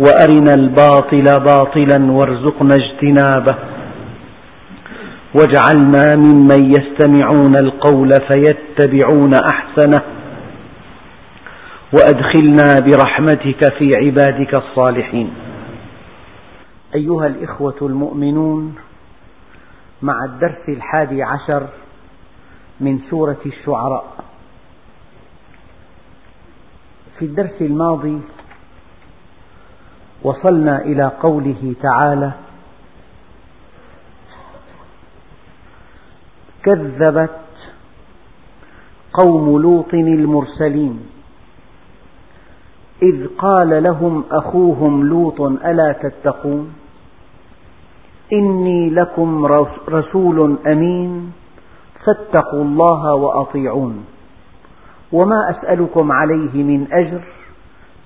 وأرنا الباطل باطلا وارزقنا اجتنابه. واجعلنا ممن يستمعون القول فيتبعون أحسنه. وأدخلنا برحمتك في عبادك الصالحين. أيها الإخوة المؤمنون مع الدرس الحادي عشر من سورة الشعراء. في الدرس الماضي وصلنا إلى قوله تعالى كذبت قوم لوط المرسلين إذ قال لهم أخوهم لوط ألا تتقون إني لكم رسول أمين فاتقوا الله وأطيعون وما أسألكم عليه من أجر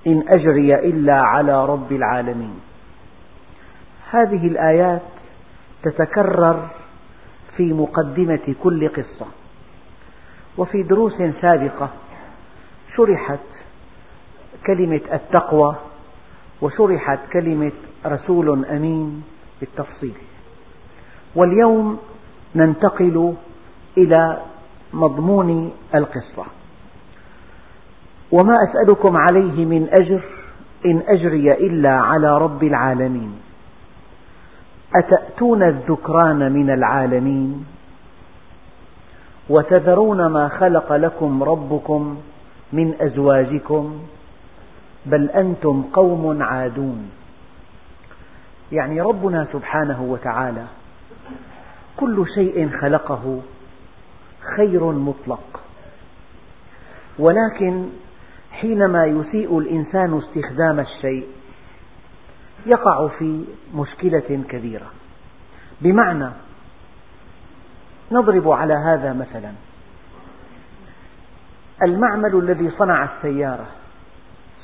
إن أجري إلا على رب العالمين. هذه الآيات تتكرر في مقدمة كل قصة. وفي دروس سابقة شرحت كلمة التقوى وشرحت كلمة رسول أمين بالتفصيل. واليوم ننتقل إلى مضمون القصة. وما أسألكم عليه من أجر إن أجري إلا على رب العالمين. أتأتون الذكران من العالمين؟ وتذرون ما خلق لكم ربكم من أزواجكم؟ بل أنتم قوم عادون. يعني ربنا سبحانه وتعالى كل شيء خلقه خير مطلق. ولكن حينما يسيء الإنسان استخدام الشيء يقع في مشكلة كبيرة. بمعنى نضرب على هذا مثلا. المعمل الذي صنع السيارة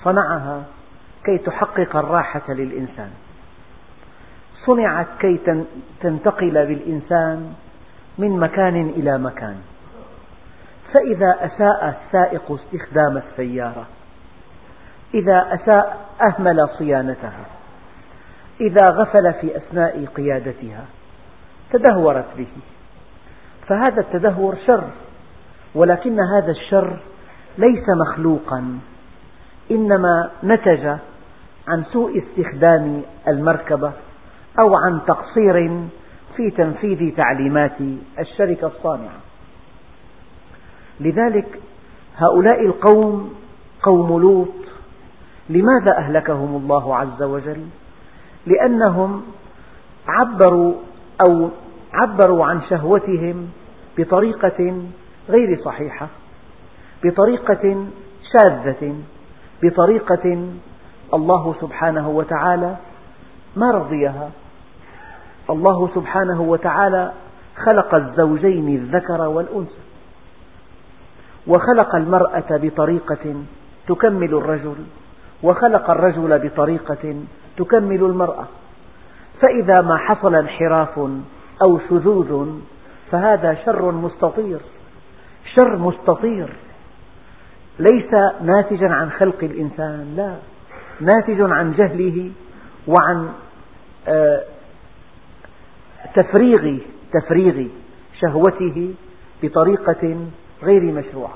صنعها كي تحقق الراحة للإنسان. صنعت كي تنتقل بالإنسان من مكان إلى مكان. فإذا أساء السائق استخدام السيارة إذا أساء أهمل صيانتها إذا غفل في أثناء قيادتها تدهورت به. فهذا التدهور شر ولكن هذا الشر ليس مخلوقا إنما نتج عن سوء استخدام المركبة أو عن تقصير في تنفيذ تعليمات الشركة الصانعة. لذلك هؤلاء القوم قوم لوط. لماذا أهلكهم الله عز وجل؟ لأنهم عبروا أو عبروا عن شهوتهم بطريقة غير صحيحة، بطريقة شاذة، بطريقة الله سبحانه وتعالى ما رضيها، الله سبحانه وتعالى خلق الزوجين الذكر والأنثى، وخلق المرأة بطريقة تكمل الرجل، وخلق الرجل بطريقة تكمل المرأة. فإذا ما حصل انحراف أو شذوذ فهذا شر مستطير شر مستطير. ليس ناتجا عن خلق الإنسان لا. ناتج عن جهله وعن آه، تفريغ تفريغ شهوته بطريقة غير مشروعة.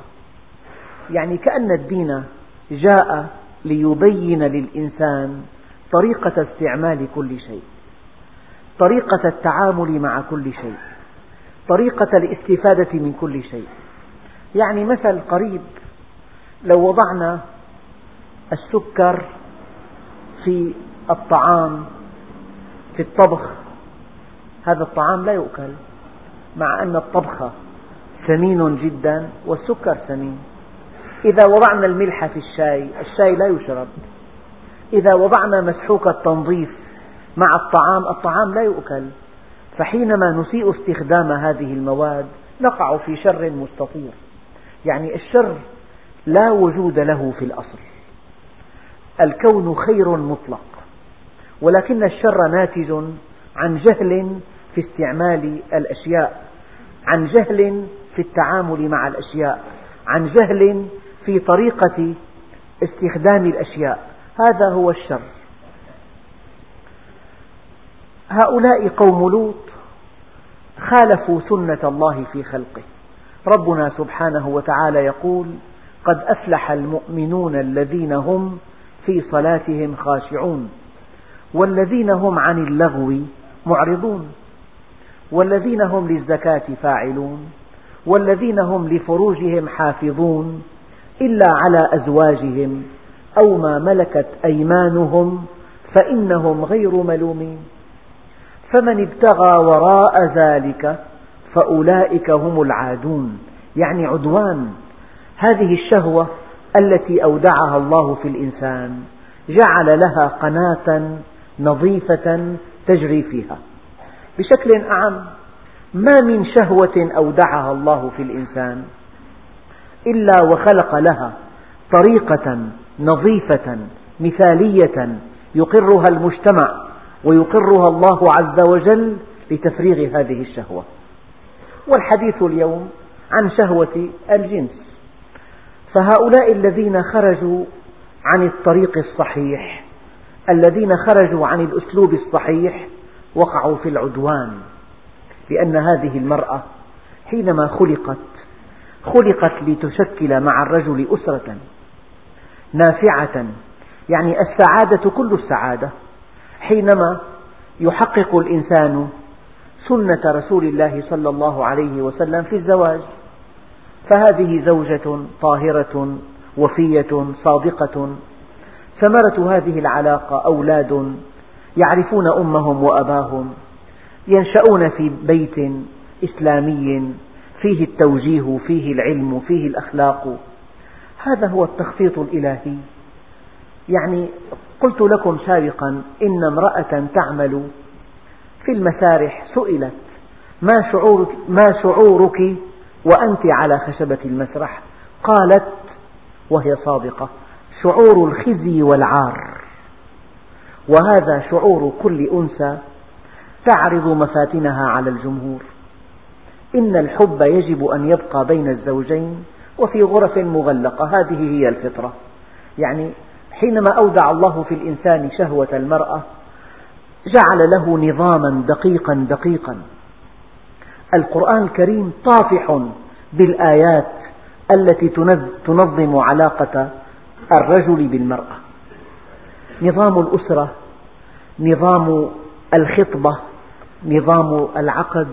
يعني كأن الدين جاء ليبين للإنسان طريقة استعمال كل شيء طريقة التعامل مع كل شيء طريقة الاستفادة من كل شيء. يعني مثل قريب لو وضعنا السكر في الطعام في الطبخ هذا الطعام لا يؤكل مع أن الطبخ ثمين جدا والسكر ثمين إذا وضعنا الملح في الشاي الشاي لا يشرب. إذا وضعنا مسحوق التنظيف مع الطعام الطعام لا يؤكل. فحينما نسيء استخدام هذه المواد نقع في شر مستطير. يعني الشر لا وجود له في الأصل. الكون خير مطلق. ولكن الشر ناتج عن جهل في استعمال الأشياء. عن جهل في التعامل مع الأشياء عن جهل في طريقة استخدام الأشياء. هذا هو الشر. هؤلاء قوم لوط خالفوا سنة الله في خلقه. ربنا سبحانه وتعالى يقول قد أفلح المؤمنون الذين هم في صلاتهم خاشعون والذين هم عن اللغو معرضون والذين هم للزكاة فاعلون. والذين هم لفروجهم حافظون إلا على أزواجهم أو ما ملكت أيمانهم فإنهم غير ملومين. فمن ابتغى وراء ذلك فأولئك هم العادون. يعني عدوان. هذه الشهوة التي أودعها الله في الإنسان جعل لها قناة نظيفة تجري فيها. بشكل أعم ما من شهوة أودعها الله في الإنسان إلا وخلق لها طريقة نظيفة مثالية يقرها المجتمع ويقرها الله عز وجل لتفريغ هذه الشهوة. والحديث اليوم عن شهوة الجنس. فهؤلاء الذين خرجوا عن الطريق الصحيح الذين خرجوا عن الأسلوب الصحيح وقعوا في العدوان. لأن هذه المرأة حينما خلقت خلقت لتشكل مع الرجل أسرة نافعة يعني السعادة كل السعادة. حينما يحقق الإنسان سنة رسول الله صلى الله عليه وسلم في الزواج فهذه زوجة طاهرة وفية صادقة. ثمرة هذه العلاقة أولاد يعرفون أمهم وأباهم. ينشأون في بيت إسلامي فيه التوجيه فيه العلم فيه الأخلاق. هذا هو التخطيط الإلهي. يعني قلت لكم سابقا إن امرأة تعمل في المسارح سئلت ما شعورك, ما شعورك وأنت على خشبة المسرح؟ قالت وهي صادقة شعور الخزي والعار. وهذا شعور كل أنثى تعرض مفاتنها على الجمهور. إن الحب يجب أن يبقى بين الزوجين وفي غرف مغلقة. هذه هي الفطرة. يعني حينما أودع الله في الإنسان شهوة المرأة جعل له نظاما دقيقا دقيقا. القرآن الكريم طافح بالآيات التي تنظم علاقة الرجل بالمرأة. نظام الأسرة نظام الخطبة نظام العقد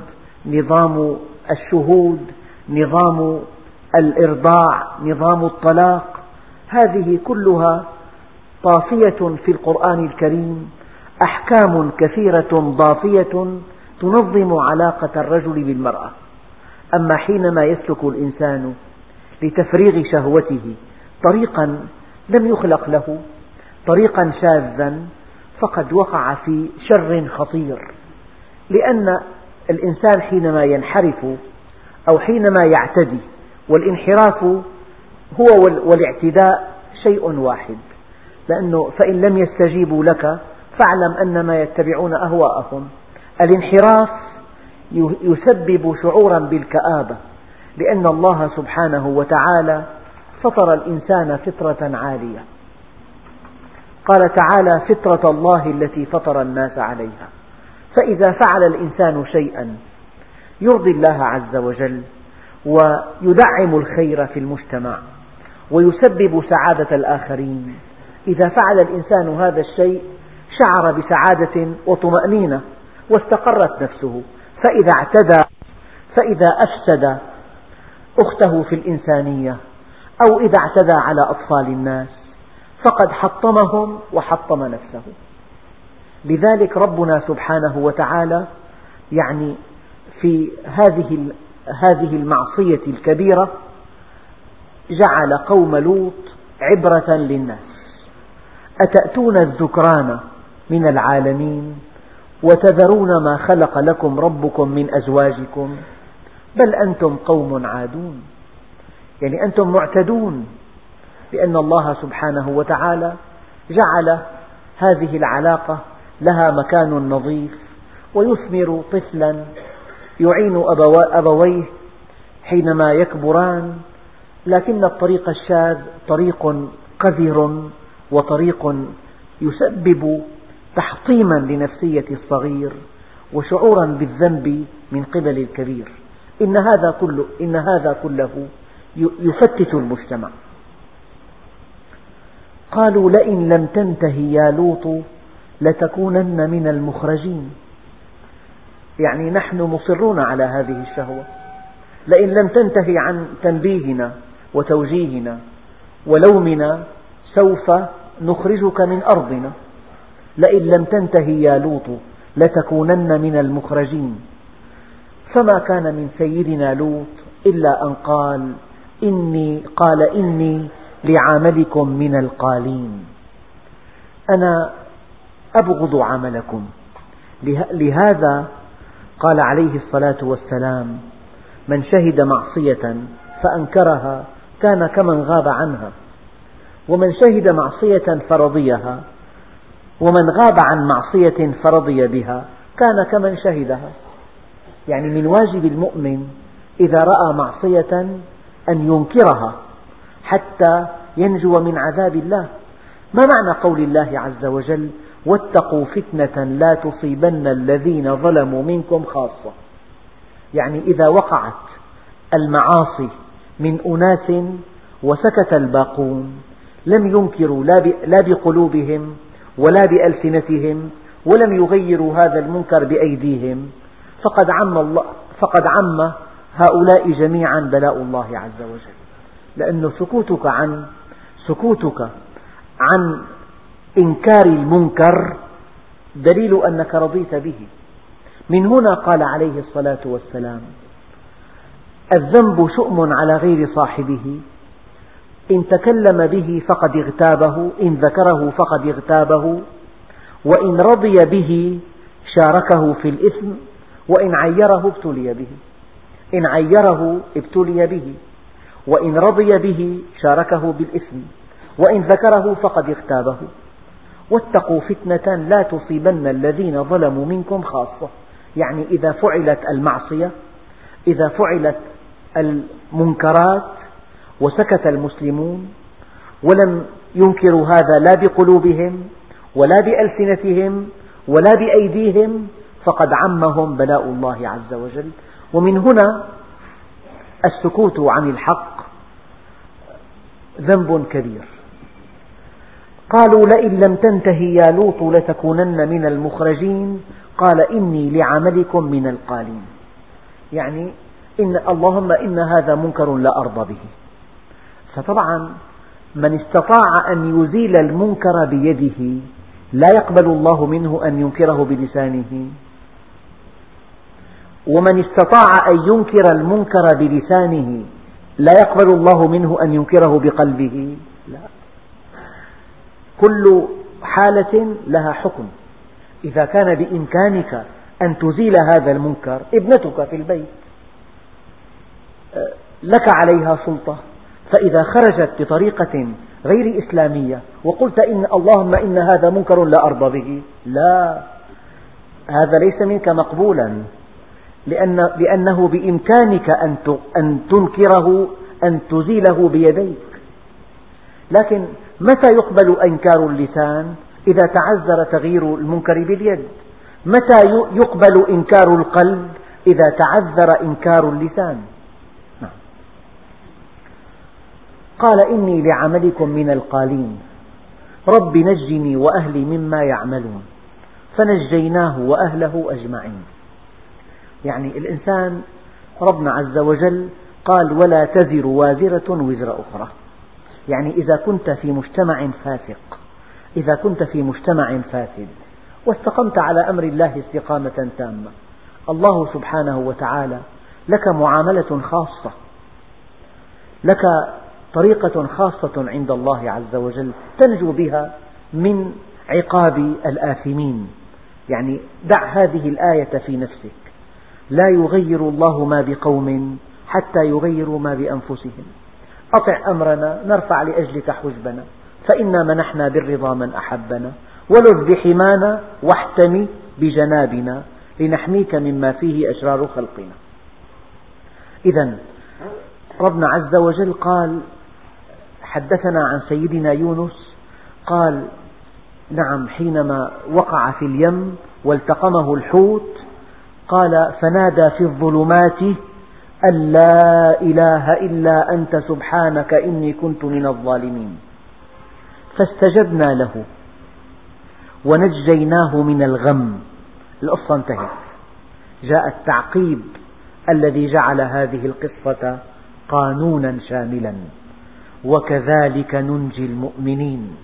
نظام الشهود نظام الإرضاع نظام الطلاق. هذه كلها طافية في القرآن الكريم أحكام كثيرة ضافية تنظم علاقة الرجل بالمرأة. أما حينما يسلك الإنسان لتفريغ شهوته طريقا لم يخلق له طريقا شاذا فقد وقع في شر خطير. لأن الإنسان حينما ينحرف أو حينما يعتدي والانحراف هو والاعتداء شيء واحد. لأنه فإن لم يستجيبوا لك فاعلم أنما يتبعون أهواءهم. الانحراف يسبب شعورا بالكآبة لأن الله سبحانه وتعالى فطر الإنسان فطرة عالية. قال تعالى فطرة الله التي فطر الناس عليها. فإذا فعل الإنسان شيئا يرضي الله عز وجل ويدعم الخير في المجتمع ويسبب سعادة الآخرين. إذا فعل الإنسان هذا الشيء شعر بسعادة وطمأنينة واستقرت نفسه. فإذا اعتدى فإذا أفسد أخته في الإنسانية أو إذا اعتدى على أطفال الناس فقد حطمهم وحطم نفسه. لذلك ربنا سبحانه وتعالى يعني في هذه هذه المعصية الكبيرة جعل قوم لوط عبرة للناس. أتأتون الذكران من العالمين وتذرون ما خلق لكم ربكم من أزواجكم؟ بل أنتم قوم عادون. يعني أنتم معتدون لأن الله سبحانه وتعالى جعل هذه العلاقة لها مكان نظيف ويثمر طفلا يعين أبويه حينما يكبران لكن الطريق الشاذ طريق قذر وطريق يسبب تحطيما لنفسية الصغير وشعورا بالذنب من قبل الكبير. إن هذا كله, إن هذا كله يفتت المجتمع. قالوا لئن لم تنته يا لوط لتكونن من المخرجين. يعني نحن مصرون على هذه الشهوة. لئن لم تنتهي عن تنبيهنا وتوجيهنا ولومنا سوف نخرجك من أرضنا. لئن لم تنتهي يا لوط لتكونن من المخرجين. فما كان من سيدنا لوط إلا أن قال إني قال إني لعملكم من القالين. أنا أبغض عملكم. لهذا قال عليه الصلاة والسلام من شهد معصية فأنكرها كان كمن غاب عنها ومن شهد معصية فرضيها ومن غاب عن معصية فرضي بها كان كمن شهدها. يعني من واجب المؤمن إذا رأى معصية أن ينكرها حتى ينجو من عذاب الله. ما معنى قول الله عز وجل واتقوا فتنة لا تصيبن الذين ظلموا منكم خاصة. يعني إذا وقعت المعاصي من أناس وسكت الباقون لم ينكروا لا بقلوبهم ولا بألسنتهم ولم يغيروا هذا المنكر بأيديهم فقد عم, الله فقد عم هؤلاء جميعا بلاء الله عز وجل. لأن سكوتك عن سكوتك عن إنكار المنكر دليل أنك رضيت به. من هنا قال عليه الصلاة والسلام الذنب شؤم على غير صاحبه. إن تكلم به فقد اغتابه إن ذكره فقد اغتابه. وإن رضي به شاركه في الإثم وإن عيره ابتلي به. إن عيره ابتلي به. وإن رضي به شاركه بالإثم. وإن ذكره فقد اغتابه. واتقوا فتنة لا تصيبن الذين ظلموا منكم خاصة. يعني إذا فعلت المعصية إذا فعلت المنكرات وسكت المسلمون ولم ينكروا هذا لا بقلوبهم ولا بألسنتهم ولا بأيديهم فقد عمهم بلاء الله عز وجل. ومن هنا السكوت عن الحق ذنب كبير. قالوا لئن لم تنته يا لوط لتكونن من المخرجين. قال إني لعملكم من القالين. يعني إن اللهم إن هذا منكر لا أرضى به. فطبعا من استطاع أن يزيل المنكر بيده لا يقبل الله منه أن ينكره بلسانه. ومن استطاع أن ينكر المنكر بلسانه لا يقبل الله منه أن ينكره بقلبه. لا. كل حالة لها حكم. إذا كان بإمكانك أن تزيل هذا المنكر ابنتك في البيت لك عليها سلطة. فإذا خرجت بطريقة غير إسلامية وقلت إن اللهم إن هذا منكر لا أرضى به لا. هذا ليس منك مقبولا لأن لأنه بإمكانك أن تنكره أن تزيله بيديك. لكن متى يقبل إنكار اللسان إذا تعذر تغيير المنكر باليد؟ متى يقبل إنكار القلب إذا تعذر إنكار اللسان؟ نعم. قال إني لعملكم من القالين. رب نجني وأهلي مما يعملون. فنجيناه وأهله أجمعين. يعني الإنسان ربنا عز وجل قال ولا تزر وازرة وزر أخرى. يعني إذا كنت في مجتمع فاسق إذا كنت في مجتمع فاسد واستقمت على أمر الله استقامة تامة الله سبحانه وتعالى لك معاملة خاصة لك طريقة خاصة عند الله عز وجل تنجو بها من عقاب الآثمين. يعني دع هذه الآية في نفسك لا يغير الله ما بقوم حتى يغيروا ما بأنفسهم. أطع أمرنا نرفع لأجلك حجبنا فإنا منحنا بالرضا من أحبنا. ولذ بحمانا واحتمي بجنابنا. لنحميك مما فيه أشرار خلقنا. إذا ربنا عز وجل قال حدثنا عن سيدنا يونس قال نعم حينما وقع في اليم والتقمه الحوت قال فنادى في الظلمات أن لا إله إلا أنت سبحانك إني كنت من الظالمين. فاستجبنا له. ونجيناه من الغم. القصة انتهت. جاء التعقيب الذي جعل هذه القصة قانونا شاملا. وكذلك ننجي المؤمنين.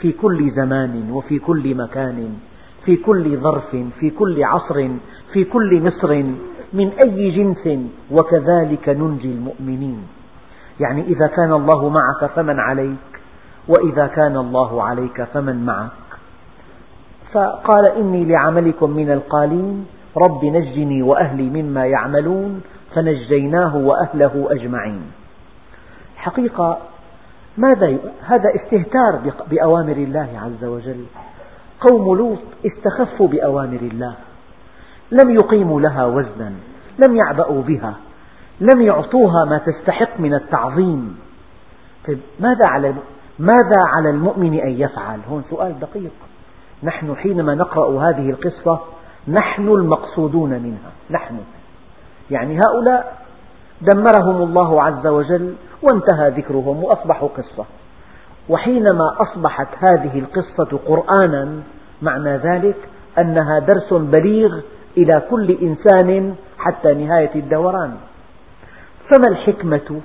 في كل زمان وفي كل مكان في كل ظرف في كل عصر في كل مصر من أي جنس وكذلك ننجي المؤمنين. يعني إذا كان الله معك فمن عليك وإذا كان الله عليك فمن معك. فقال إني لعملكم من القالين رب نجني وأهلي مما يعملون فنجيناه وأهله أجمعين. حقيقة ماذا هذا استهتار بأوامر الله عز وجل. قوم لوط استخفوا بأوامر الله. لم يقيموا لها وزنا لم يعبأوا بها لم يعطوها ما تستحق من التعظيم. طيب ماذا على ماذا على المؤمن أن يفعل؟ هون سؤال دقيق. نحن حينما نقرأ هذه القصة نحن المقصودون منها نحن. يعني هؤلاء دمرهم الله عز وجل وانتهى ذكرهم وأصبحوا قصة. وحينما أصبحت هذه القصة قرآنا معنى ذلك أنها درس بليغ إلى كل إنسان حتى نهاية الدوران. فما الحكمة؟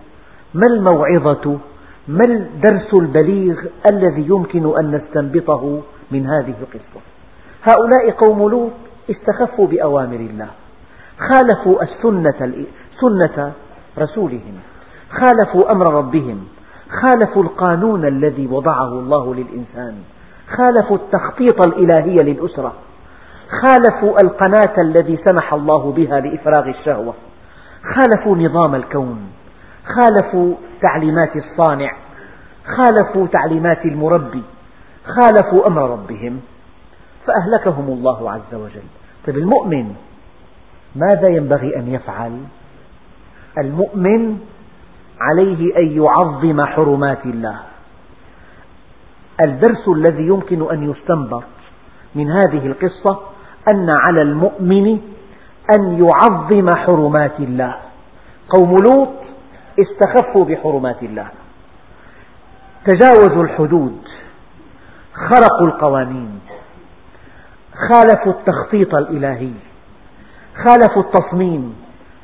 ما الموعظة؟ ما الدرس البليغ الذي يمكن أن نستنبطه من هذه القصة؟ هؤلاء قوم لوط استخفوا بأوامر الله. خالفوا السنة سنة رسولهم. خالفوا أمر ربهم. خالفوا القانون الذي وضعه الله للإنسان. خالفوا التخطيط الإلهي للأسرة. خالفوا القناة الذي سمح الله بها لإفراغ الشهوة. خالفوا نظام الكون. خالفوا تعليمات الصانع. خالفوا تعليمات المربي. خالفوا أمر ربهم. فأهلكهم الله عز وجل. طيب المؤمن ماذا ينبغي أن يفعل؟ المؤمن عليه أن يعظم حرمات الله. الدرس الذي يمكن أن يستنبط من هذه القصة أن على المؤمن أن يعظم حرمات الله. قوم لوط استخفوا بحرمات الله. تجاوزوا الحدود. خرقوا القوانين. خالفوا التخطيط الإلهي. خالفوا التصميم.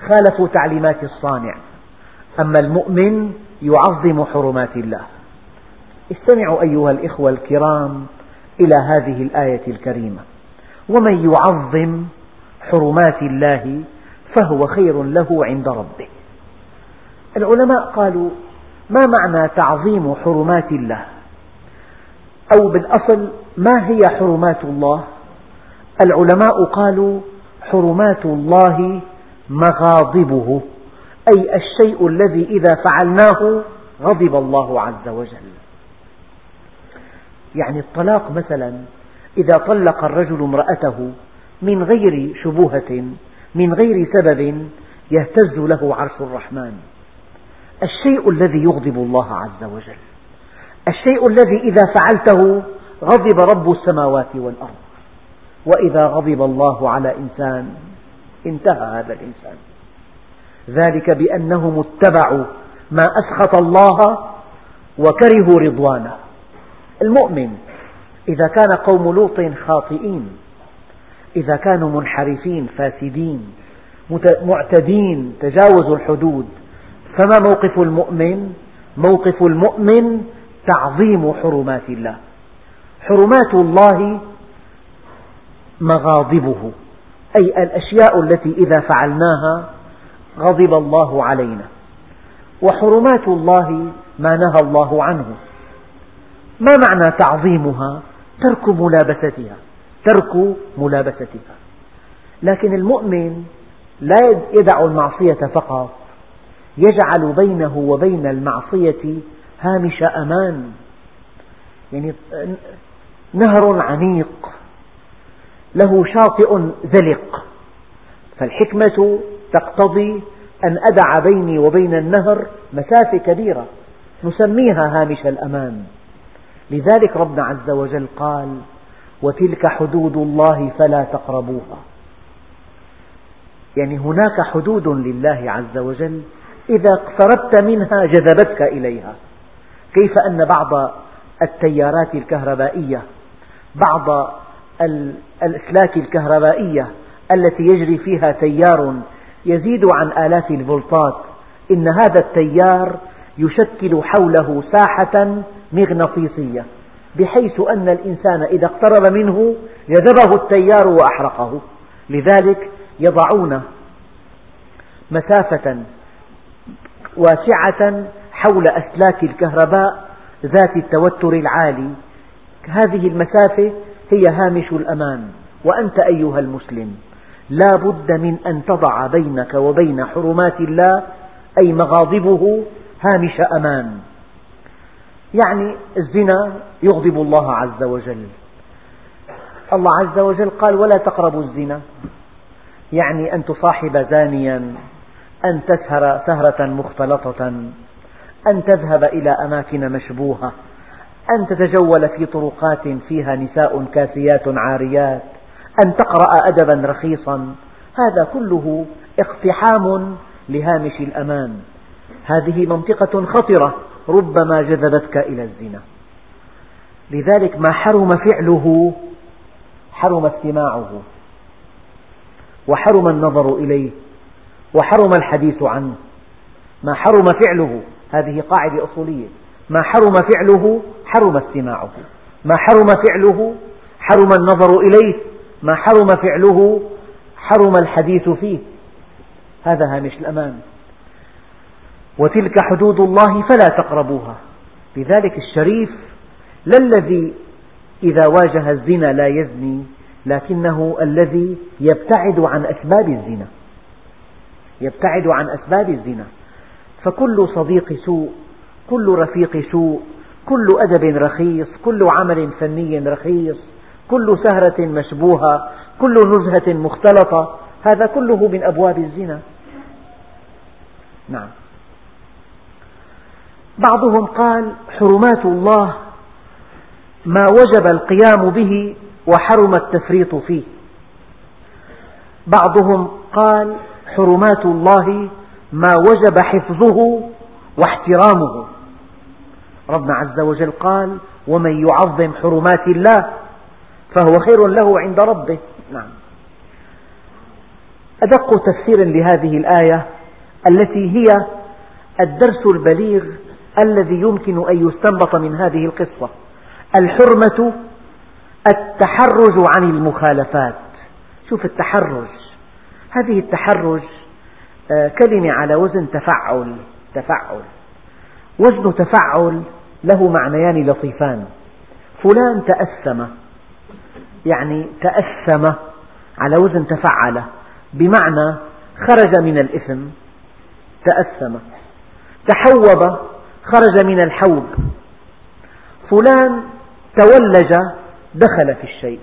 خالفوا تعليمات الصانع. أما المؤمن يعظم حرمات الله. استمعوا أيها الإخوة الكرام إلى هذه الآية الكريمة. ومن يعظم حرمات الله فهو خير له عند ربه. العلماء قالوا ما معنى تعظيم حرمات الله؟ أو بالأصل ما هي حرمات الله؟ العلماء قالوا حرمات الله مغاضبه أي الشيء الذي إذا فعلناه غضب الله عز وجل. يعني الطلاق مثلا إذا طلق الرجل امرأته من غير شبهة من غير سبب يهتز له عرش الرحمن. الشيء الذي يغضب الله عز وجل. الشيء الذي إذا فعلته غضب رب السماوات والأرض. وإذا غضب الله على إنسان انتهى هذا الإنسان. ذلك بأنهم اتبعوا ما أسخط الله وكرهوا رضوانه. المؤمن إذا كان قوم لوط خاطئين إذا كانوا منحرفين فاسدين معتدين تجاوزوا الحدود. فما موقف المؤمن؟ موقف المؤمن تعظيم حرمات الله. حرمات الله مغاضبه أي الأشياء التي إذا فعلناها غضب الله علينا. وحرمات الله ما نهى الله عنه. ما معنى تعظيمها؟ ترك ملابستها. ترك ملابستها. لكن المؤمن لا يدع المعصية فقط. يجعل بينه وبين المعصية هامش أمان. يعني نهر عميق. له شاطئ زلق. فالحكمة تقتضي أن أدع بيني وبين النهر مسافة كبيرة. نسميها هامش الأمان. لذلك ربنا عز وجل قال وتلك حدود الله فلا تقربوها. يعني هناك حدود لله عز وجل إذا اقتربت منها جذبتك إليها. كيف أن بعض التيارات الكهربائية بعض الأسلاك الكهربائية التي يجري فيها تيار يزيد عن آلاف الفولتات إن هذا التيار يشكل حوله ساحة مغناطيسية بحيث أن الإنسان إذا اقترب منه جذبه التيار وأحرقه. لذلك يضعون مسافة واسعة حول أسلاك الكهرباء ذات التوتر العالي. هذه المسافة هي هامش الأمان. وأنت أيها المسلم لا بد من أن تضع بينك وبين حرمات الله أي مغاضبه هامش أمان. يعني الزنا يغضب الله عز وجل. الله عز وجل قال ولا تقربوا الزنا. يعني أن تصاحب زانيا أن تسهر سهرة مختلطة أن تذهب إلى أماكن مشبوهة أن تتجول في طرقات فيها نساء كاسيات عاريات أن تقرأ أدبا رخيصا. هذا كله اقتحام لهامش الأمان. هذه منطقة خطرة. ربما جذبتك إلى الزنا. لذلك ما حرم فعله حرم استماعه وحرم النظر إليه وحرم الحديث عنه. ما حرم فعله هذه قاعدة أصولية. ما حرم فعله حرم استماعه. ما حرم فعله حرم النظر إليه. ما حرم فعله حرم الحديث فيه. هذا هامش الأمان. وتلك حدود الله فلا تقربوها. لذلك الشريف لا الذي إذا واجه الزنا لا يزني لكنه الذي يبتعد عن أسباب الزنا. يبتعد عن أسباب الزنا. فكل صديق سوء كل رفيق سوء كل أدب رخيص كل عمل فني رخيص كل سهرة مشبوهة كل نزهة مختلطة هذا كله من أبواب الزنا. نعم. بعضهم قال حرمات الله ما وجب القيام به وحرم التفريط فيه. بعضهم قال حرمات الله ما وجب حفظه واحترامه. ربنا عز وجل قال ومن يعظم حرمات الله فهو خير له عند ربه. نعم. أدق تفسير لهذه الآية التي هي الدرس البليغ الذي يمكن أن يستنبط من هذه القصة. الحرمة التحرج عن المخالفات. شوف التحرج. هذه التحرج آه، كلمة على وزن تفعل. تفعل. وزن تفعل له معنيان لطيفان. فلان تأثم. يعني تأثم على وزن تفعل. بمعنى خرج من الإثم تأثم. تحوب خرج من الحوب فلان تولج دخل في الشيء.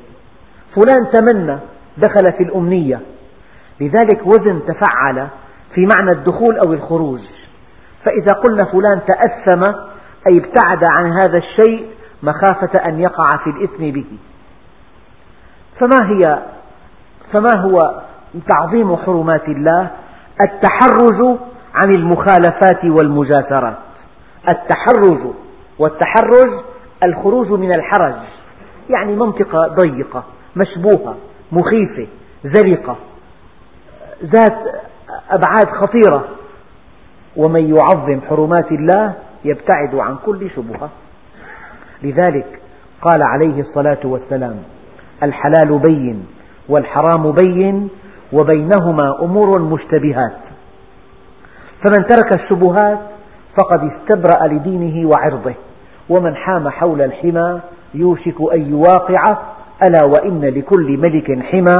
فلان تمنى دخل في الأمنية. لذلك وزن تفعل في معنى الدخول أو الخروج. فإذا قلنا فلان تأثم أي ابتعد عن هذا الشيء مخافة أن يقع في الإثم به. فما هي فما هو تعظيم حرمات الله؟ التحرز عن المخالفات والمجاثرات. التحرز والتحرز الخروج من الحرج يعني منطقة ضيقة مشبوهة مخيفة زلقة ذات أبعاد خطيرة. ومن يعظم حرمات الله يبتعد عن كل شبهة. لذلك قال عليه الصلاة والسلام الحلال بين والحرام بين وبينهما أمور مشتبهات. فمن ترك الشبهات فقد استبرأ لدينه وعرضه. ومن حام حول الحمى يوشك أن يواقع ألا وإن لكل ملك حمى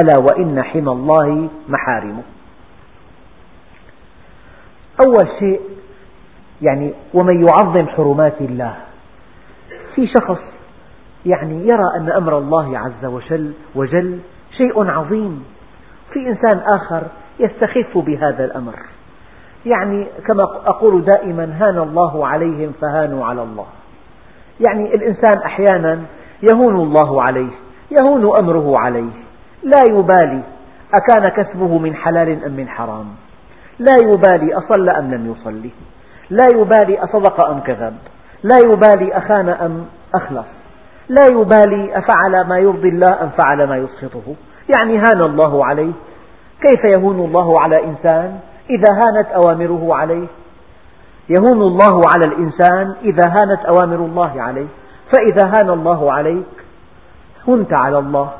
ألا وإن حمى الله محارمه. أول شيء يعني ومن يعظم حرمات الله. في شخص يعني يرى أن أمر الله عز وجل, وجل شيء عظيم. في إنسان آخر يستخف بهذا الأمر. يعني كما أقول دائما هان الله عليهم فهانوا على الله. يعني الإنسان أحيانا يهون الله عليه يهون أمره عليه. لا يبالي أكان كسبه من حلال أم من حرام. لا يبالي أصلى أم لم يصلي. لا يبالي أصدق أم كذب. لا يبالي أخان أم أخلص. لا يبالي أفعل ما يرضي الله أم فعل ما يسخطه. يعني هان الله عليه. كيف يهون الله على إنسان؟ إذا هانت أوامره عليه. يهون الله على الإنسان إذا هانت أوامر الله عليه. فإذا هان الله عليك هنت على الله.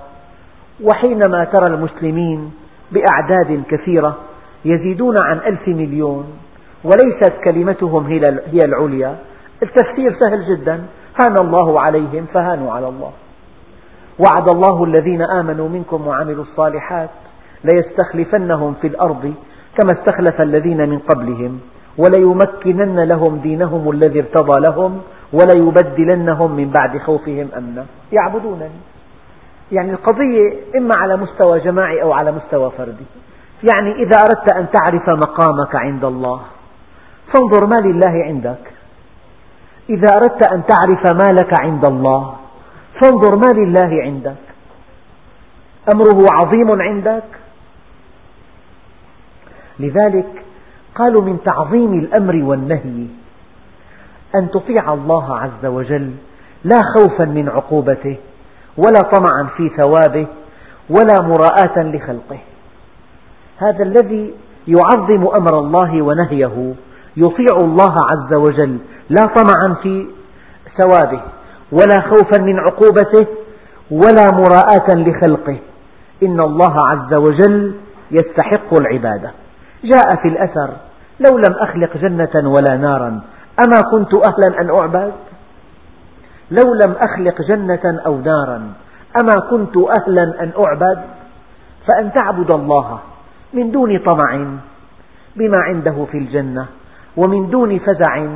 وحينما ترى المسلمين بأعداد كثيرة يزيدون عن ألف مليون وليست كلمتهم هي العليا. التفسير سهل جدا. هان الله عليهم فهانوا على الله. وعد الله الذين آمنوا منكم وعملوا الصالحات ليستخلفنهم في الأرض كما استخلف الذين من قبلهم وليمكنن لهم دينهم الذي ارتضى لهم وليبدلنهم من بعد خوفهم أمنا. يعبدونني. يعني القضية إما على مستوى جماعي أو على مستوى فردي. يعني إذا أردت أن تعرف مقامك عند الله فانظر ما لله عندك. إذا أردت أن تعرف ما لك عند الله فانظر ما لله عندك. أمره عظيم عندك. لذلك قالوا من تعظيم الأمر والنهي أن تطيع الله عز وجل لا خوفا من عقوبته ولا طمعا في ثوابه ولا مراءة لخلقه. هذا الذي يعظم أمر الله ونهيه يطيع الله عز وجل لا طمعا في ثوابه ولا خوفا من عقوبته ولا مراءة لخلقه. إن الله عز وجل يستحق العبادة. جاء في الأثر. لو لم أخلق جنة ولا نارا أما كنت أهلا أن أعبد؟ لو لم أخلق جنة أو نارا أما كنت أهلا أن أعبد؟ فأن تعبد الله من دون طمع بما عنده في الجنة ومن دون فزع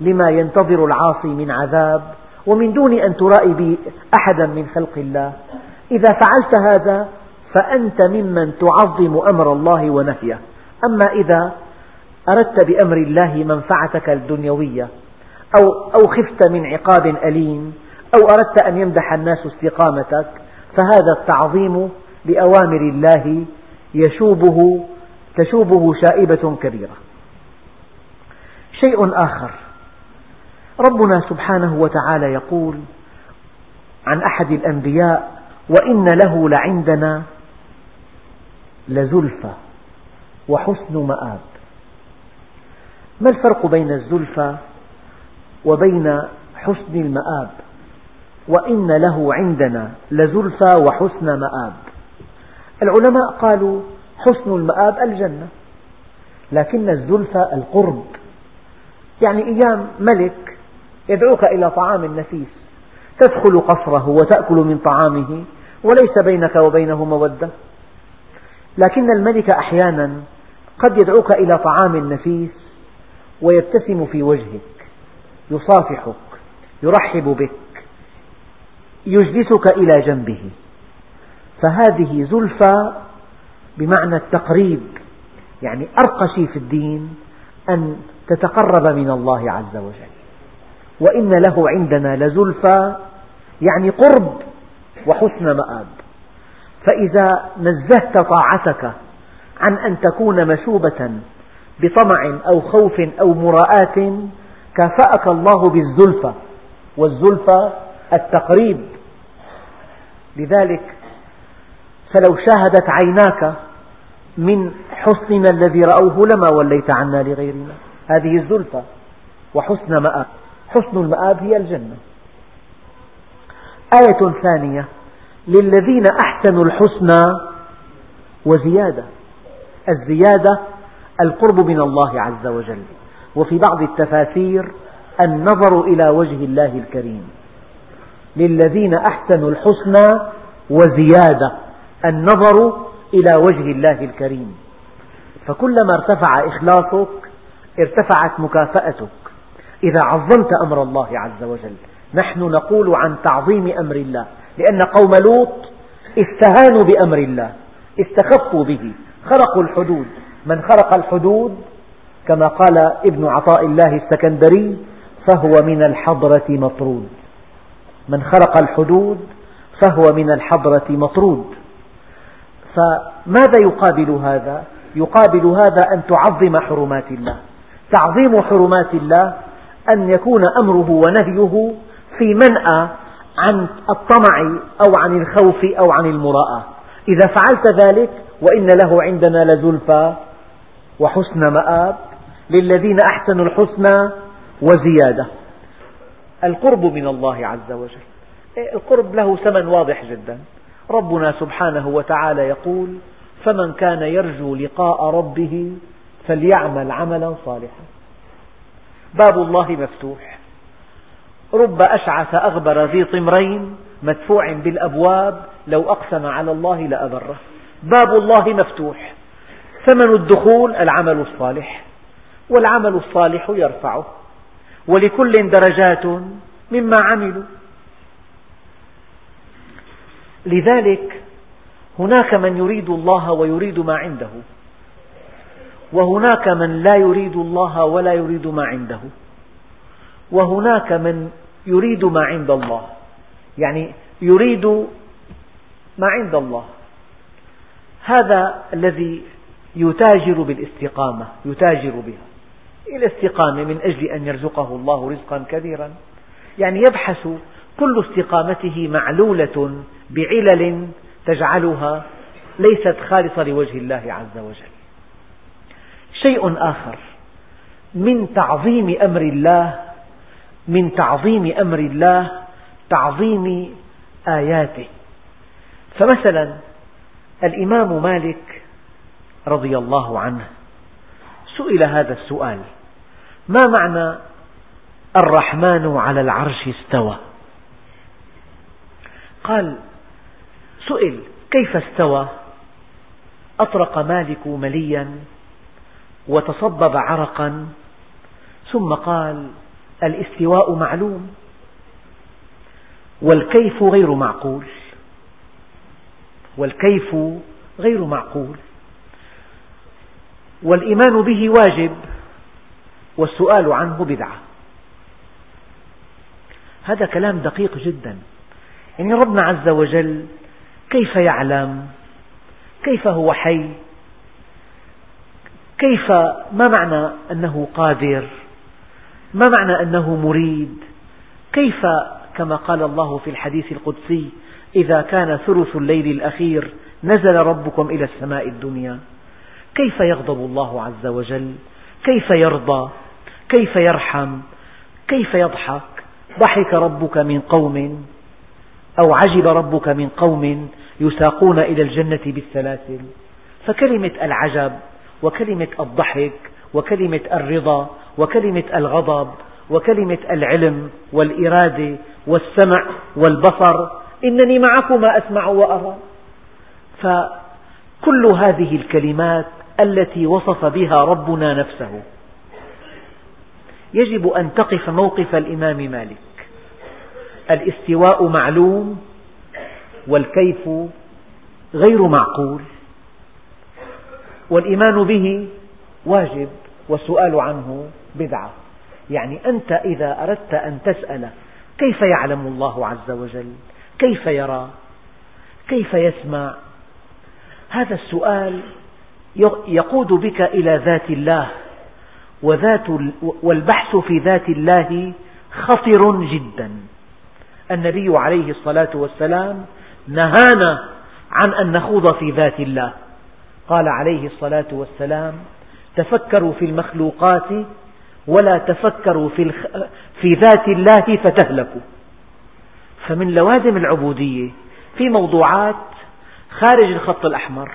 لما ينتظر العاصي من عذاب ومن دون أن ترائي أحدا من خلق الله. إذا فعلت هذا فأنت ممن تعظم أمر الله ونهيه أما إذا أردت بأمر الله منفعتك الدنيوية أو, أو خفت من عقاب أليم أو أردت أن يمدح الناس استقامتك فهذا التعظيم لأوامر الله يشوبه تشوبه شائبة كبيرة. شيء آخر. ربنا سبحانه وتعالى يقول عن أحد الأنبياء وإن له لعندنا لزلفى. وحسن مآب. ما الفرق بين الزلفى وبين حسن المآب؟ وإن له عندنا لزلفى وحسن مآب. العلماء قالوا حسن المآب الجنة لكن الزلفى القرب. يعني أيام ملك يدعوك إلى طعام نفيس تدخل قصره وتأكل من طعامه وليس بينك وبينه مودة. لكن الملك أحيانا قد يدعوك إلى طعام نفيس ويبتسم في وجهك يصافحك يرحب بك يجلسك إلى جنبه. فهذه زلفى بمعنى التقريب يعني أرقى شيء في الدين أن تتقرب من الله عز وجل. وإن له عندنا لزلفى يعني قرب وحسن مآب. فإذا نزهت طاعتك عن أن تكون مشوبة بطمع أو خوف أو مراءة كافأك الله بالزلفى والزلفى التقريب. لذلك فلو شاهدت عيناك من حسننا الذي رأوه لما وليت عنا لغيرنا. هذه الزلفى وحسن مآب. حسن المآب هي الجنة. آية ثانية. للذين أحسنوا الحسنى وزيادة. الزيادة القرب من الله عز وجل. وفي بعض التفاسير النظر إلى وجه الله الكريم. للذين أحسنوا الحسنى وزيادة النظر إلى وجه الله الكريم. فكلما ارتفع إخلاصك ارتفعت مكافأتك. إذا عظمت أمر الله عز وجل. نحن نقول عن تعظيم أمر الله. لأن قوم لوط استهانوا بأمر الله. استخفوا به. خرقوا الحدود. من خرق الحدود كما قال ابن عطاء الله السكندري فهو من الحضرة مطرود. من خرق الحدود فهو من الحضرة مطرود. فماذا يقابل هذا؟ يقابل هذا أن تعظم حرمات الله. تعظيم حرمات الله أن يكون أمره ونهيه في منأى عن الطمع أو عن الخوف أو عن المراءة. إذا فعلت ذلك وإن له عندنا لزلفى وحسن مآب للذين أحسنوا الحسنى وزيادة. القرب من الله عز وجل. إيه، القرب له ثمن واضح جدا. ربنا سبحانه وتعالى يقول فمن كان يرجو لقاء ربه فليعمل عملا صالحا. باب الله مفتوح. رب أشعث أغبر ذي طمرين مدفوع بالأبواب لو أقسم على الله لأبره. باب الله مفتوح. ثمن الدخول العمل الصالح والعمل الصالح يرفعه. ولكل درجات مما عملوا. لذلك هناك من يريد الله ويريد ما عنده وهناك من لا يريد الله ولا يريد ما عنده وهناك من يريد ما عند الله. يعني يريد ما عند الله. هذا الذي يتاجر بالاستقامة يتاجر بها. الاستقامة من أجل أن يرزقه الله رزقا كبيرا. يعني يبحث كل استقامته معلولة بعلل تجعلها ليست خالصة لوجه الله عز وجل. شيء آخر من تعظيم أمر الله من تعظيم أمر الله تعظيم آياته. فمثلا الإمام مالك رضي الله عنه سئل هذا السؤال ما معنى الرحمن على العرش استوى؟ قال سئل كيف استوى؟ أطرق مالك مليا وتصبب عرقا ثم قال الاستواء معلوم والكيف غير معقول. والكيف غير معقول. والإيمان به واجب والسؤال عنه بدعة. هذا كلام دقيق جدا. يعني ربنا عز وجل كيف يعلم؟ كيف هو حي؟ كيف ما معنى أنه قادر؟ ما معنى أنه مريد؟ كيف كما قال الله في الحديث القدسي إذا كان ثلث الليل الأخير نزل ربكم إلى السماء الدنيا. كيف يغضب الله عز وجل؟ كيف يرضى؟ كيف يرحم؟ كيف يضحك؟ ضحك ربك من قوم أو عجب ربك من قوم يساقون إلى الجنة بالسلاسل. فكلمة العجب وكلمة الضحك وكلمة الرضا وكلمة الغضب وكلمة العلم والإرادة والسمع والبصر إنني معكما أسمع وأرى. فكل هذه الكلمات التي وصف بها ربنا نفسه يجب أن تقف موقف الإمام مالك. الاستواء معلوم والكيف غير معقول والإيمان به واجب والسؤال عنه بدعة. يعني أنت إذا أردت أن تسأل كيف يعلم الله عز وجل؟ كيف يرى؟ كيف يسمع؟ هذا السؤال يقود بك إلى ذات الله وذات والبحث في ذات الله خطر جدا. النبي عليه الصلاة والسلام نهانا عن أن نخوض في ذات الله. قال عليه الصلاة والسلام تفكروا في المخلوقات ولا تفكروا في, في ذات الله فتهلكوا. فمن لوازم العبودية في موضوعات خارج الخط الأحمر.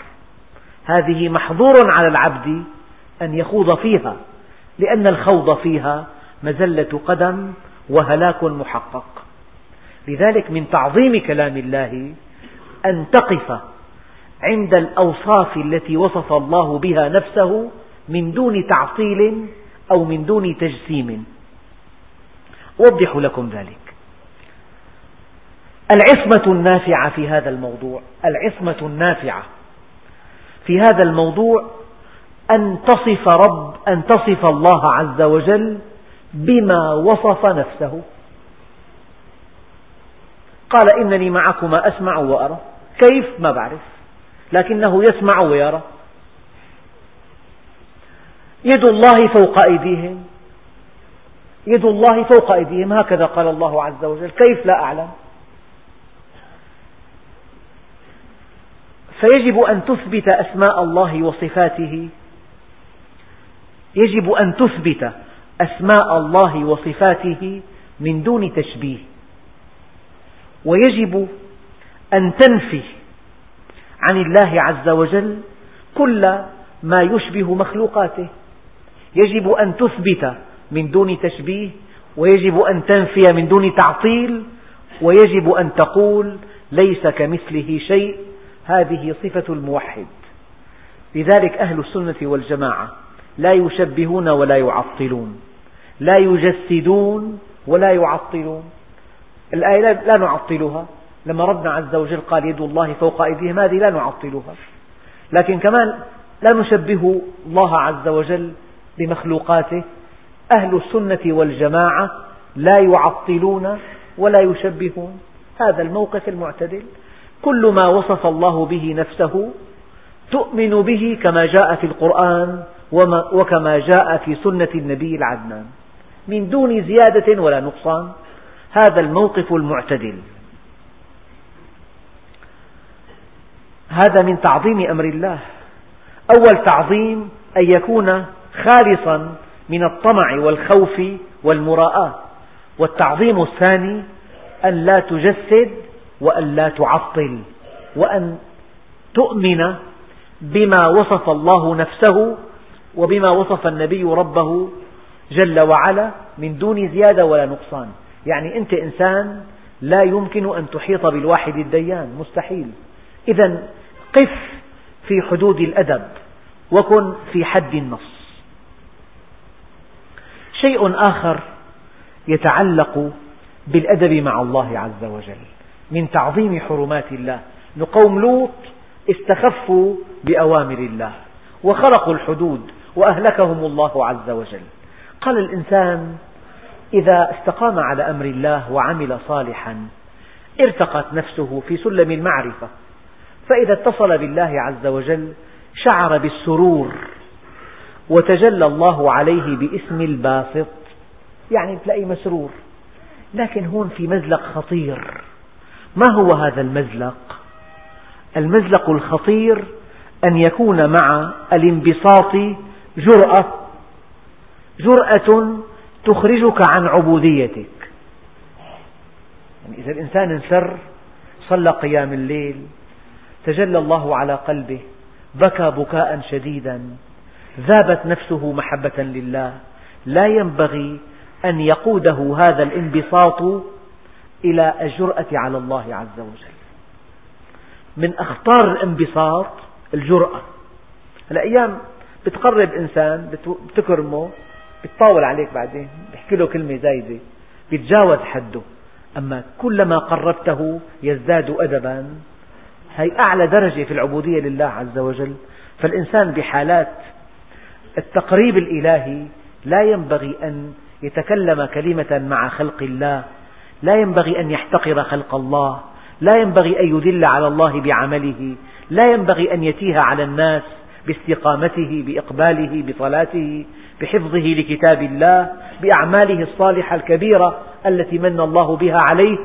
هذه محظور على العبد أن يخوض فيها لأن الخوض فيها مزلة قدم وهلاك محقق. لذلك من تعظيم كلام الله أن تقف عند الأوصاف التي وصف الله بها نفسه من دون تعطيل أو من دون تجسيم. أوضح لكم ذلك. العصمة النافعة في هذا الموضوع العصمة النافعة في هذا الموضوع أن تصف رب أن تصف الله عز وجل بما وصف نفسه. قال إنني معكما أسمع وأرى. كيف؟ ما بعرف لكنه يسمع ويرى. يد الله فوق أيديهم يد الله فوق أيديهم هكذا قال الله عز وجل. كيف؟ لا أعلم. فيجب أن تثبت أسماء الله وصفاته. يجب أن تثبت أسماء الله وصفاته من دون تشبيه. ويجب أن تنفي عن الله عز وجل كل ما يشبه مخلوقاته. يجب أن تثبت من دون تشبيه ويجب أن تنفي من دون تعطيل ويجب أن تقول ليس كمثله شيء. هذه صفة الموحد. لذلك أهل السنة والجماعة لا يشبهون ولا يعطلون. لا يجسدون ولا يعطلون. الآية لا نعطلها. لما ربنا عز وجل قال يد الله فوق أيديهم هذه لا نعطلها. لكن كمان لا نشبه الله عز وجل بمخلوقاته أهل السنة والجماعة لا يعطلون ولا يشبهون. هذا الموقف المعتدل. كل ما وصف الله به نفسه تؤمن به كما جاء في القرآن وكما جاء في سنة النبي العدنان. من دون زيادة ولا نقصان هذا الموقف المعتدل. هذا من تعظيم أمر الله. أول تعظيم أن يكون خالصا من الطمع والخوف والمراءة. والتعظيم الثاني أن لا تجسد وأن لا تعطل وأن تؤمن بما وصف الله نفسه وبما وصف النبي ربه جل وعلا من دون زيادة ولا نقصان. يعني أنت إنسان لا يمكن أن تحيط بالواحد الديان مستحيل. إذا قف في حدود الأدب وكن في حد النص. شيء آخر يتعلق بالأدب مع الله عز وجل. من تعظيم حرمات الله. قوم لوط استخفوا بأوامر الله وخرقوا الحدود وأهلكهم الله عز وجل. قال الإنسان إذا استقام على أمر الله وعمل صالحا ارتقت نفسه في سلم المعرفة. فإذا اتصل بالله عز وجل شعر بالسرور وتجلى الله عليه باسم الباسط. يعني تلاقيه مسرور. لكن هون في مزلق خطير. ما هو هذا المزلق؟ المزلق الخطير أن يكون مع الانبساط جرأة جرأة تخرجك عن عبوديتك يعني إذا الإنسان انسر صلى قيام الليل تجلى الله على قلبه بكى بكاء شديدا ذابت نفسه محبة لله لا ينبغي أن يقوده هذا الانبساط إلى الجرأة على الله عز وجل. من أخطار الانبساط الجرأة. الأيام بتقرب إنسان بتكرمه بتطاول عليك بعدين بيحكي له كلمة زايدة بيتجاوز حده. أما كلما قربته يزداد أدبا. هي أعلى درجة في العبودية لله عز وجل. فالإنسان بحالات التقريب الإلهي لا ينبغي أن يتكلم كلمة مع خلق الله لا ينبغي أن يحتقر خلق الله لا ينبغي أن يدل على الله بعمله لا ينبغي أن يتيه على الناس باستقامته بإقباله بصلاته بحفظه لكتاب الله بأعماله الصالحة الكبيرة التي من الله بها عليه.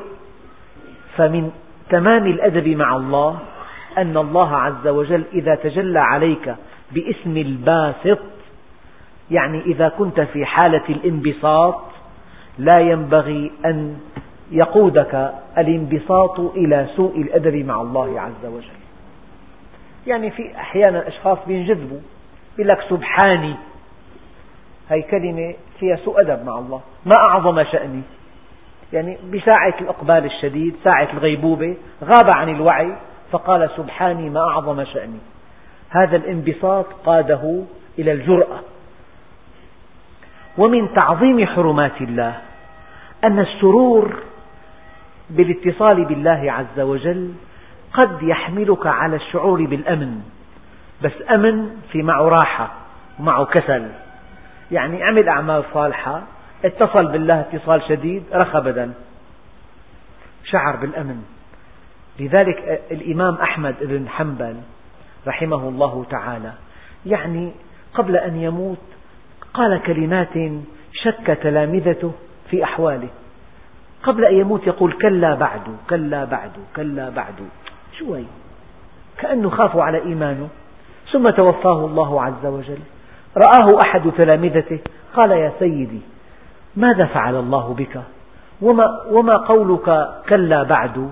فمن تمام الأدب مع الله أن الله عز وجل إذا تجلى عليك باسم الباسط يعني إذا كنت في حالة الانبساط لا ينبغي أن يقودك الانبساط إلى سوء الأدب مع الله عز وجل. يعني في أحيانا أشخاص بينجذبوا يقول لك سبحاني. هي كلمة فيها سوء أدب مع الله. ما أعظم شأني. يعني بساعة الإقبال الشديد ساعة الغيبوبة غاب عن الوعي فقال سبحاني ما أعظم شأني. هذا الانبساط قاده إلى الجرأة. ومن تعظيم حرمات الله أن السرور بالاتصال بالله عز وجل قد يحملك على الشعور بالأمن. بس أمن في معه راحة ومعه كسل. يعني اعمل أعمال صالحة اتصل بالله اتصال شديد رخى بدل شعر بالأمن. لذلك الإمام أحمد بن حنبل رحمه الله تعالى يعني قبل أن يموت قال كلمات شك تلامذته في أحواله. قبل أن يموت يقول كلا بعد كلا بعد كلا بعد. شو هي كأنه خافوا على إيمانه. ثم توفاه الله عز وجل. رآه أحد تلامذته. قال يا سيدي ماذا فعل الله بك؟ وما, وما قولك كلا بعد؟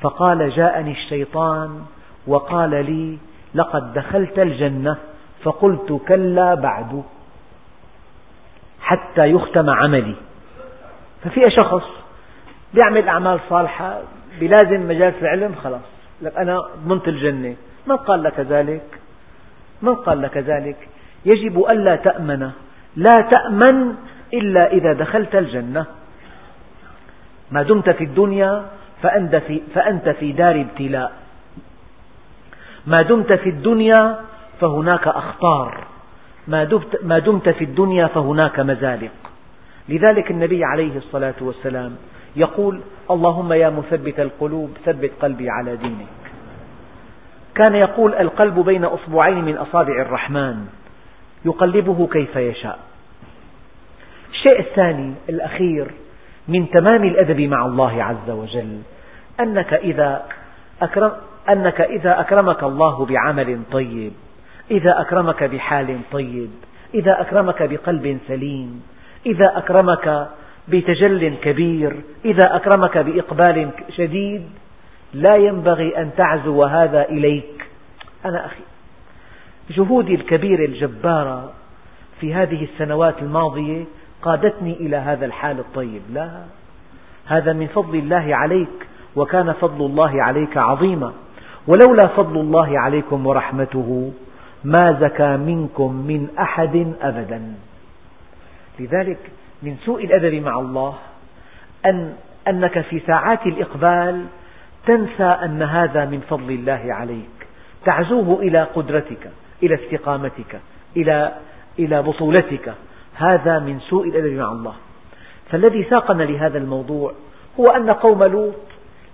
فقال جاءني الشيطان وقال لي لقد دخلت الجنة فقلت كلا بعد حتى يختم عملي. ففي شخص يعمل أعمال صالحة بلازم مجالس العلم خلاص. لك أنا ضمنت الجنة من قال لك ذلك؟ من قال لك ذلك؟ يجب ألا تأمن. لا تأمن إلا إذا دخلت الجنة. ما دمت في الدنيا فأنت في, فأنت في دار ابتلاء. ما دمت في الدنيا فهناك أخطار. ما دمت في الدنيا فهناك مزالق. لذلك النبي عليه الصلاة والسلام يقول اللهم يا مثبت القلوب ثبت قلبي على دينك. كان يقول القلب بين أصبعين من أصابع الرحمن يقلبه كيف يشاء. الشيء الثاني الأخير من تمام الأدب مع الله عز وجل أنك إذا, أكرم أنك إذا أكرمك الله بعمل طيب إذا أكرمك بحال طيب إذا أكرمك بقلب سليم إذا أكرمك بتجل كبير إذا أكرمك بإقبال شديد لا ينبغي أن تعزو هذا إليك. أنا أخي جهودي الكبيرة الجبارة في هذه السنوات الماضية قادتني إلى هذا الحال الطيب. لا هذا من فضل الله عليك وكان فضل الله عليك عظيما. ولولا فضل الله عليكم ورحمته ما زكى منكم من أحد أبدا. لذلك من سوء الأدب مع الله أن أنك في ساعات الإقبال تنسى أن هذا من فضل الله عليك. تعزوه إلى قدرتك إلى استقامتك إلى إلى بطولتك. هذا من سوء الأدب مع الله. فالذي ساقنا لهذا الموضوع هو أن قوم لوط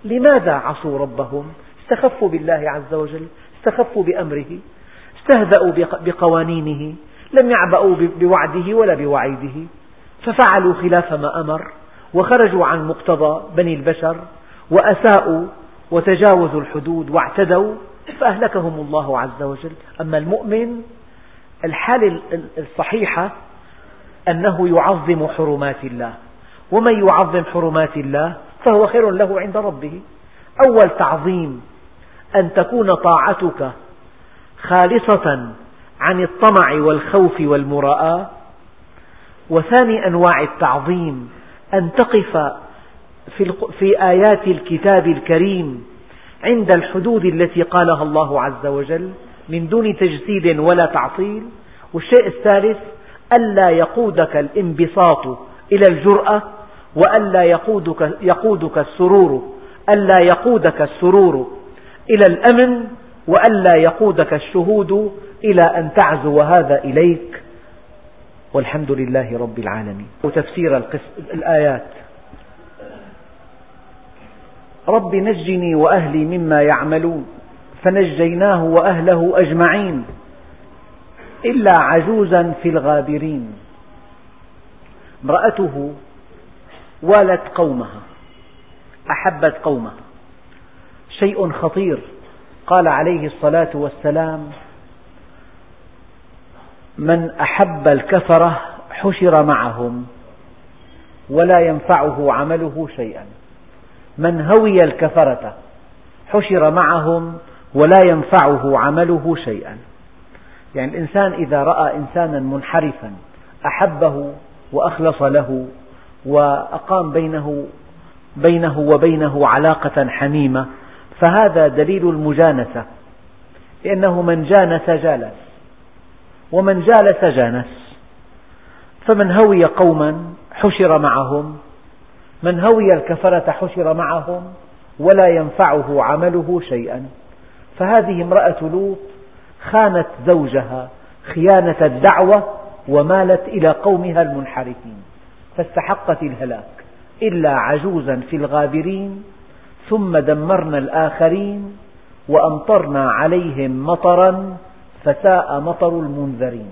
لماذا عصوا ربهم؟ استخفوا بالله عز وجل استخفوا بأمره استهزأوا بقوانينه لم يعبأوا بوعده ولا بوعيده. ففعلوا خلاف ما أمر وخرجوا عن مقتضى بني البشر وأساءوا وتجاوزوا الحدود واعتدوا فأهلكهم الله عز وجل. أما المؤمن الحالة الصحيحة أنه يعظم حرمات الله. ومن يعظم حرمات الله فهو خير له عند ربه. أول تعظيم أن تكون طاعتك خالصة عن الطمع والخوف والمراءة وثاني أنواع التعظيم أن تقف في آيات الكتاب الكريم عند الحدود التي قالها الله عز وجل من دون تجسيد ولا تعطيل. والشيء الثالث ألا يقودك الانبساط إلى الجرأة وألا يقودك, يقودك السرور ألا يقودك السرور إلى الأمن وألا يقودك الشهود إلى أن تعزو هذا إليك والحمد لله رب العالمين. وتفسير الآيات. رب نجني وأهلي مما يعملون فنجيناه وأهله أجمعين إلا عجوزا في الغابرين. امرأته والت قومها أحبت قومها. شيء خطير قال عليه الصلاة والسلام من أحب الكفرة حشر معهم ولا ينفعه عمله شيئا. من هوي الكفرة حشر معهم ولا ينفعه عمله شيئا. يعني الإنسان إذا رأى إنسانا منحرفا أحبه وأخلص له وأقام بينه, بينه وبينه علاقة حميمة فهذا دليل المجانسة لأنه من جانس جالس ومن جالس جانس فمن هوي قوما حشر معهم. من هوي الكفرة حشر معهم. ولا ينفعه عمله شيئا. فهذه امرأة لوط خانت زوجها خيانة الدعوة ومالت إلى قومها المنحرفين. فاستحقت الهلاك إلا عجوزا في الغابرين. ثم دمرنا الآخرين وأمطرنا عليهم مطرا. فساء مطر المنذرين.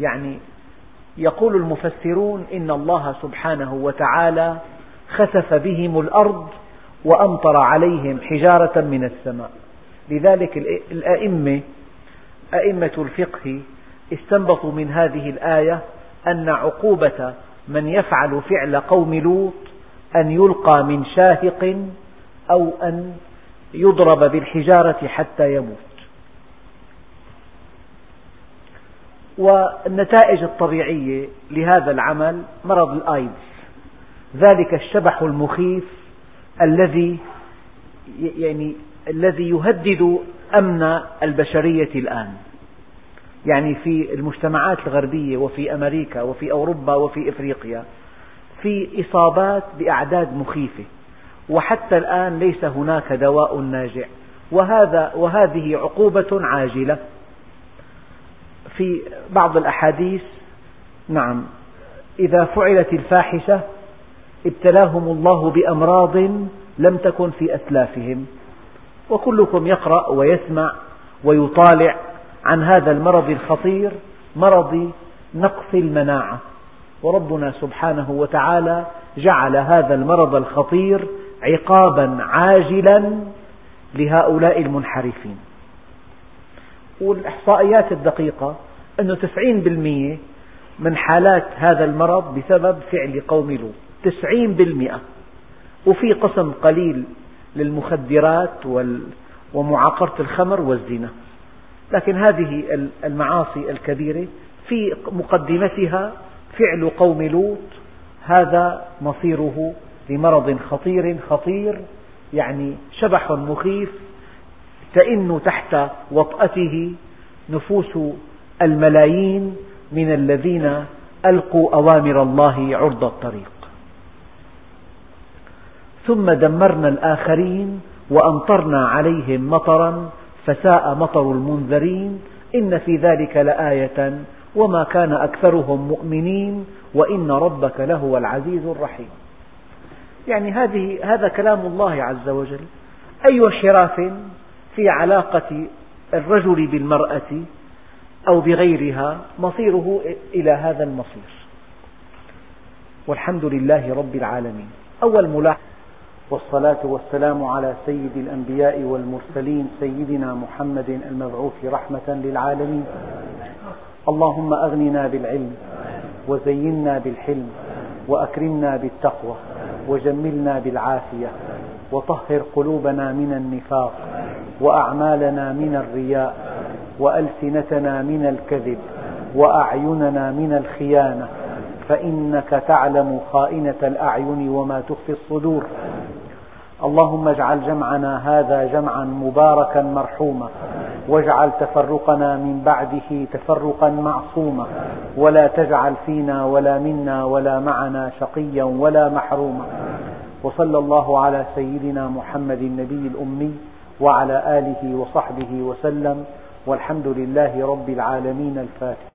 يعني يقول المفسرون إن الله سبحانه وتعالى خسف بهم الأرض وأمطر عليهم حجارة من السماء. لذلك الأئمة أئمة الفقه استنبطوا من هذه الآية أن عقوبة من يفعل فعل قوم لوط أن يلقى من شاهق أو أن يضرب بالحجارة حتى يموت. والنتائج الطبيعية لهذا العمل مرض الآيدز. ذلك الشبح المخيف الذي يعني الذي يهدد أمن البشرية الآن. يعني في المجتمعات الغربية وفي أمريكا وفي أوروبا وفي إفريقيا في إصابات بأعداد مخيفة. وحتى الآن ليس هناك دواء ناجع. وهذا وهذه عقوبة عاجلة. في بعض الأحاديث نعم إذا فعلت الفاحشة ابتلاهم الله بأمراض لم تكن في أسلافهم وكلكم يقرأ ويسمع ويطالع عن هذا المرض الخطير مرض نقص المناعة. وربنا سبحانه وتعالى جعل هذا المرض الخطير عقابا عاجلا لهؤلاء المنحرفين. والإحصائيات الدقيقة أنه تسعين بالمئة من حالات هذا المرض بسبب فعل قوم لوط. تسعين بالمئة وفي قسم قليل للمخدرات ومعاقرة الخمر والزنا. لكن هذه المعاصي الكبيرة في مقدمتها فعل قوم لوط. هذا مصيره لمرض خطير خطير يعني شبح مخيف تئن تحت وطأته نفوس الملايين من الذين ألقوا أوامر الله عرض الطريق. ثم دمرنا الآخرين وأمطرنا عليهم مطرا فساء مطر المنذرين إن في ذلك لآية وما كان أكثرهم مؤمنين وإن ربك لهو العزيز الرحيم. يعني هذه هذا كلام الله عز وجل. أي انحراف في علاقة الرجل بالمرأة أو بغيرها مصيره إلى هذا المصير. والحمد لله رب العالمين. أول ملاحظة والصلاة والسلام على سيد الأنبياء والمرسلين سيدنا محمد المبعوث رحمة للعالمين. اللهم أغننا بالعلم وزينا بالحلم وأكرمنا بالتقوى وجملنا بالعافية وطهر قلوبنا من النفاق وأعمالنا من الرياء وألسنتنا من الكذب وأعيننا من الخيانة فإنك تعلم خائنة الأعين وما تخفي الصدور. اللهم اجعل جمعنا هذا جمعا مباركا مرحوما واجعل تفرقنا من بعده تفرقا معصوما. ولا تجعل فينا ولا منا ولا معنا شقيا ولا محروما. وصلى الله على سيدنا محمد النبي الأمي وعلى آله وصحبه وسلم. والحمد لله رب العالمين الفاتح.